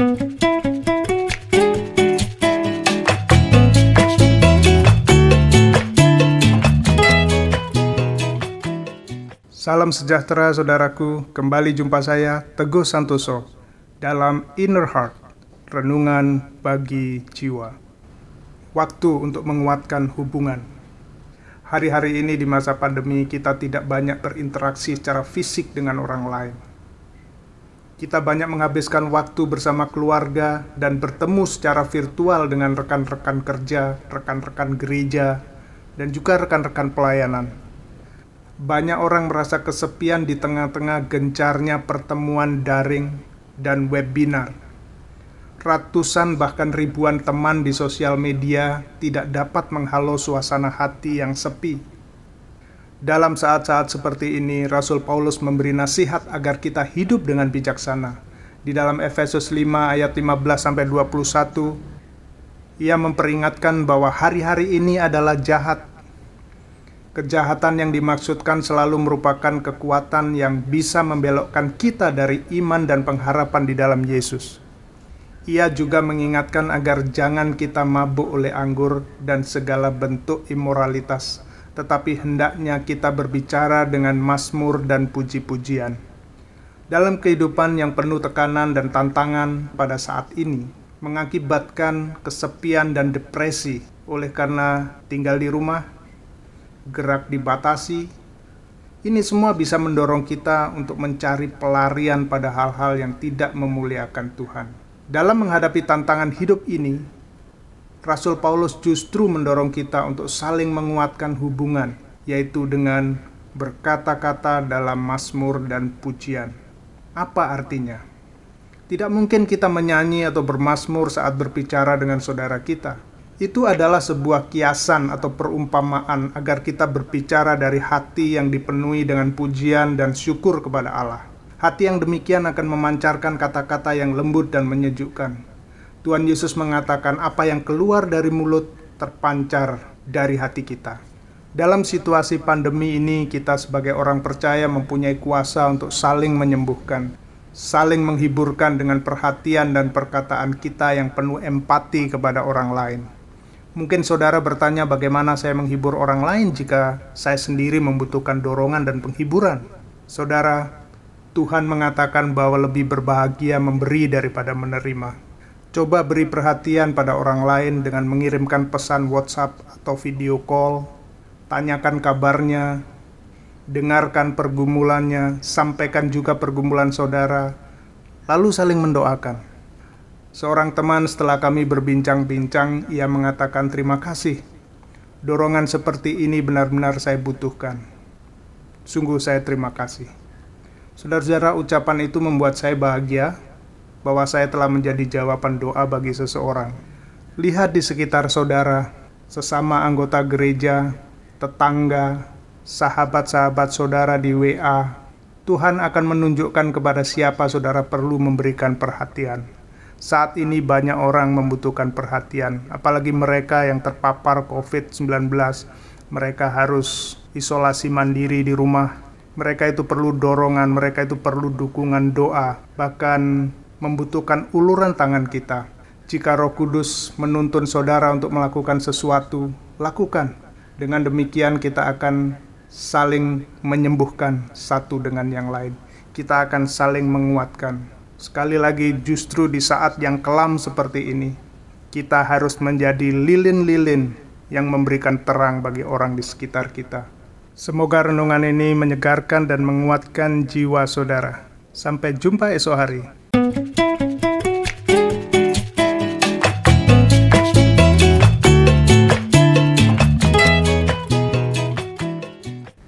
Salam sejahtera saudaraku, kembali jumpa saya Teguh Santoso dalam Inner Heart, Renungan bagi Jiwa. Waktu untuk menguatkan hubungan. Hari-hari ini di masa pandemi kita tidak banyak berinteraksi secara fisik dengan orang lain. Kita banyak menghabiskan waktu bersama keluarga dan bertemu secara virtual dengan rekan-rekan kerja, rekan-rekan gereja, dan juga rekan-rekan pelayanan banyak orang merasa kesepian di tengah-tengah gencarnya pertemuan daring dan webinar. Ratusan bahkan ribuan teman di sosial media tidak dapat menghalau suasana hati yang sepi. Dalam saat-saat seperti ini, Rasul Paulus memberi nasihat agar kita hidup dengan bijaksana. Di dalam Efesus 5 ayat 15 sampai 21, ia memperingatkan bahwa hari-hari ini adalah jahat Kejahatan yang dimaksudkan selalu merupakan kekuatan yang bisa membelokkan kita dari iman dan pengharapan di dalam Yesus. Ia juga mengingatkan agar jangan kita mabuk oleh anggur dan segala bentuk imoralitas, tetapi hendaknya kita berbicara dengan mazmur dan puji-pujian. Dalam kehidupan yang penuh tekanan dan tantangan pada saat ini, mengakibatkan kesepian dan depresi oleh karena tinggal di rumah, gerak dibatasi. Ini semua bisa mendorong kita untuk mencari pelarian pada hal-hal yang tidak memuliakan Tuhan. Dalam menghadapi tantangan hidup ini, Rasul Paulus justru mendorong kita untuk saling menguatkan hubungan, yaitu dengan berkata-kata dalam mazmur dan pujian. Apa artinya? Tidak mungkin kita menyanyi atau bermasmur saat berbicara dengan saudara kita itu adalah sebuah kiasan atau perumpamaan agar kita berbicara dari hati yang dipenuhi dengan pujian dan syukur kepada Allah. Hati yang demikian akan memancarkan kata-kata yang lembut dan menyejukkan. Tuhan Yesus mengatakan, "Apa yang keluar dari mulut terpancar dari hati kita." Dalam situasi pandemi ini, kita sebagai orang percaya mempunyai kuasa untuk saling menyembuhkan, saling menghiburkan dengan perhatian dan perkataan kita yang penuh empati kepada orang lain. Mungkin saudara bertanya bagaimana saya menghibur orang lain jika saya sendiri membutuhkan dorongan dan penghiburan. Saudara, Tuhan mengatakan bahwa lebih berbahagia memberi daripada menerima. Coba beri perhatian pada orang lain dengan mengirimkan pesan WhatsApp atau video call, tanyakan kabarnya, dengarkan pergumulannya, sampaikan juga pergumulan saudara, lalu saling mendoakan. Seorang teman setelah kami berbincang-bincang, ia mengatakan terima kasih. Dorongan seperti ini benar-benar saya butuhkan. Sungguh saya terima kasih. Saudara-saudara, ucapan itu membuat saya bahagia bahwa saya telah menjadi jawaban doa bagi seseorang. Lihat di sekitar saudara, sesama anggota gereja, tetangga, sahabat-sahabat saudara di WA, Tuhan akan menunjukkan kepada siapa saudara perlu memberikan perhatian. Saat ini banyak orang membutuhkan perhatian, apalagi mereka yang terpapar COVID-19. Mereka harus isolasi mandiri di rumah. Mereka itu perlu dorongan, mereka itu perlu dukungan doa, bahkan membutuhkan uluran tangan kita. Jika Roh Kudus menuntun saudara untuk melakukan sesuatu, lakukan. Dengan demikian, kita akan saling menyembuhkan satu dengan yang lain. Kita akan saling menguatkan. Sekali lagi, justru di saat yang kelam seperti ini, kita harus menjadi lilin-lilin yang memberikan terang bagi orang di sekitar kita. Semoga renungan ini menyegarkan dan menguatkan jiwa saudara. Sampai jumpa esok hari.